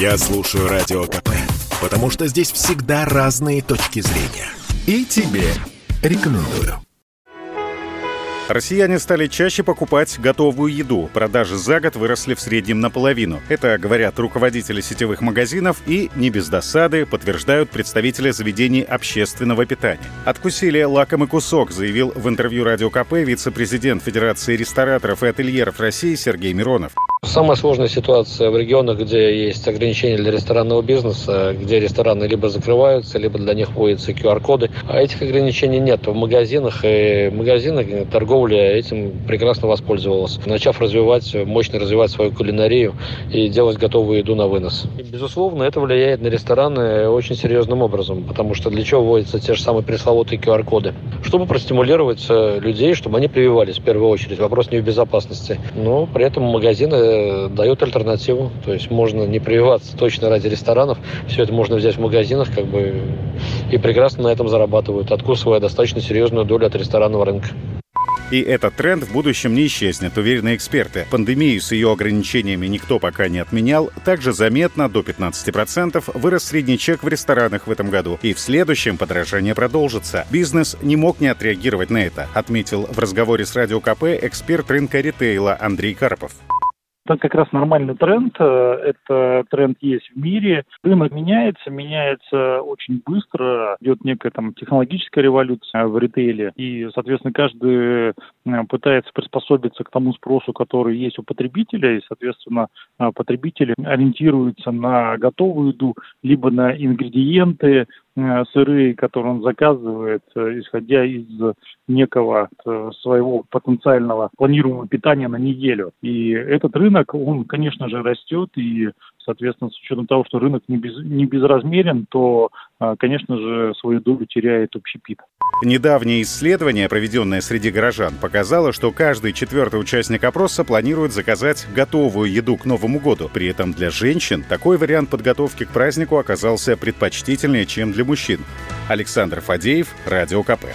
Я слушаю Радио КП, потому что здесь всегда разные точки зрения. И тебе рекомендую. Россияне стали чаще покупать готовую еду. Продажи за год выросли в среднем наполовину. Это говорят руководители сетевых магазинов и, не без досады, подтверждают представители заведений общественного питания. «Откусили лакомый кусок», заявил в интервью Радио КП вице-президент Федерации рестораторов и ательеров России Сергей Миронов. Самая сложная ситуация в регионах, где есть ограничения для ресторанного бизнеса, где рестораны либо закрываются, либо для них вводятся QR-коды. А этих ограничений нет в магазинах, и магазины, торговля этим прекрасно воспользовалась, начав развивать, мощно развивать свою кулинарию и делать готовую еду на вынос. И, безусловно, это влияет на рестораны очень серьезным образом, потому что для чего вводятся те же самые пресловутые QR-коды? Чтобы простимулировать э, людей, чтобы они прививались в первую очередь. Вопрос не в безопасности. Но при этом магазины Э, дают альтернативу. То есть можно не прививаться точно ради ресторанов. Все это можно взять в магазинах как бы и прекрасно на этом зарабатывают, откусывая достаточно серьезную долю от ресторанного рынка. И этот тренд в будущем не исчезнет, уверены эксперты. Пандемию с ее ограничениями никто пока не отменял. Также заметно, до 15% вырос средний чек в ресторанах в этом году. И в следующем подражание продолжится. Бизнес не мог не отреагировать на это, отметил в разговоре с Радио КП эксперт рынка ритейла Андрей Карпов. Это как раз нормальный тренд, э, это тренд есть в мире. Рынок меняется, меняется очень быстро, идет некая там технологическая революция в ритейле, и, соответственно, каждый э, пытается приспособиться к тому спросу, который есть у потребителя, и, соответственно, э, потребители ориентируются на готовую еду, либо на ингредиенты, сыры, которые он заказывает, исходя из некого своего потенциального планируемого питания на неделю. И этот рынок он, конечно же, растет, и, соответственно, с учетом того, что рынок не, без, не безразмерен, то, конечно же, свою долю теряет общепит. Недавнее исследование, проведенное среди горожан, показало, что каждый четвертый участник опроса планирует заказать готовую еду к Новому году. При этом для женщин такой вариант подготовки к празднику оказался предпочтительнее, чем для мужчин. Александр Фадеев, Радио КП.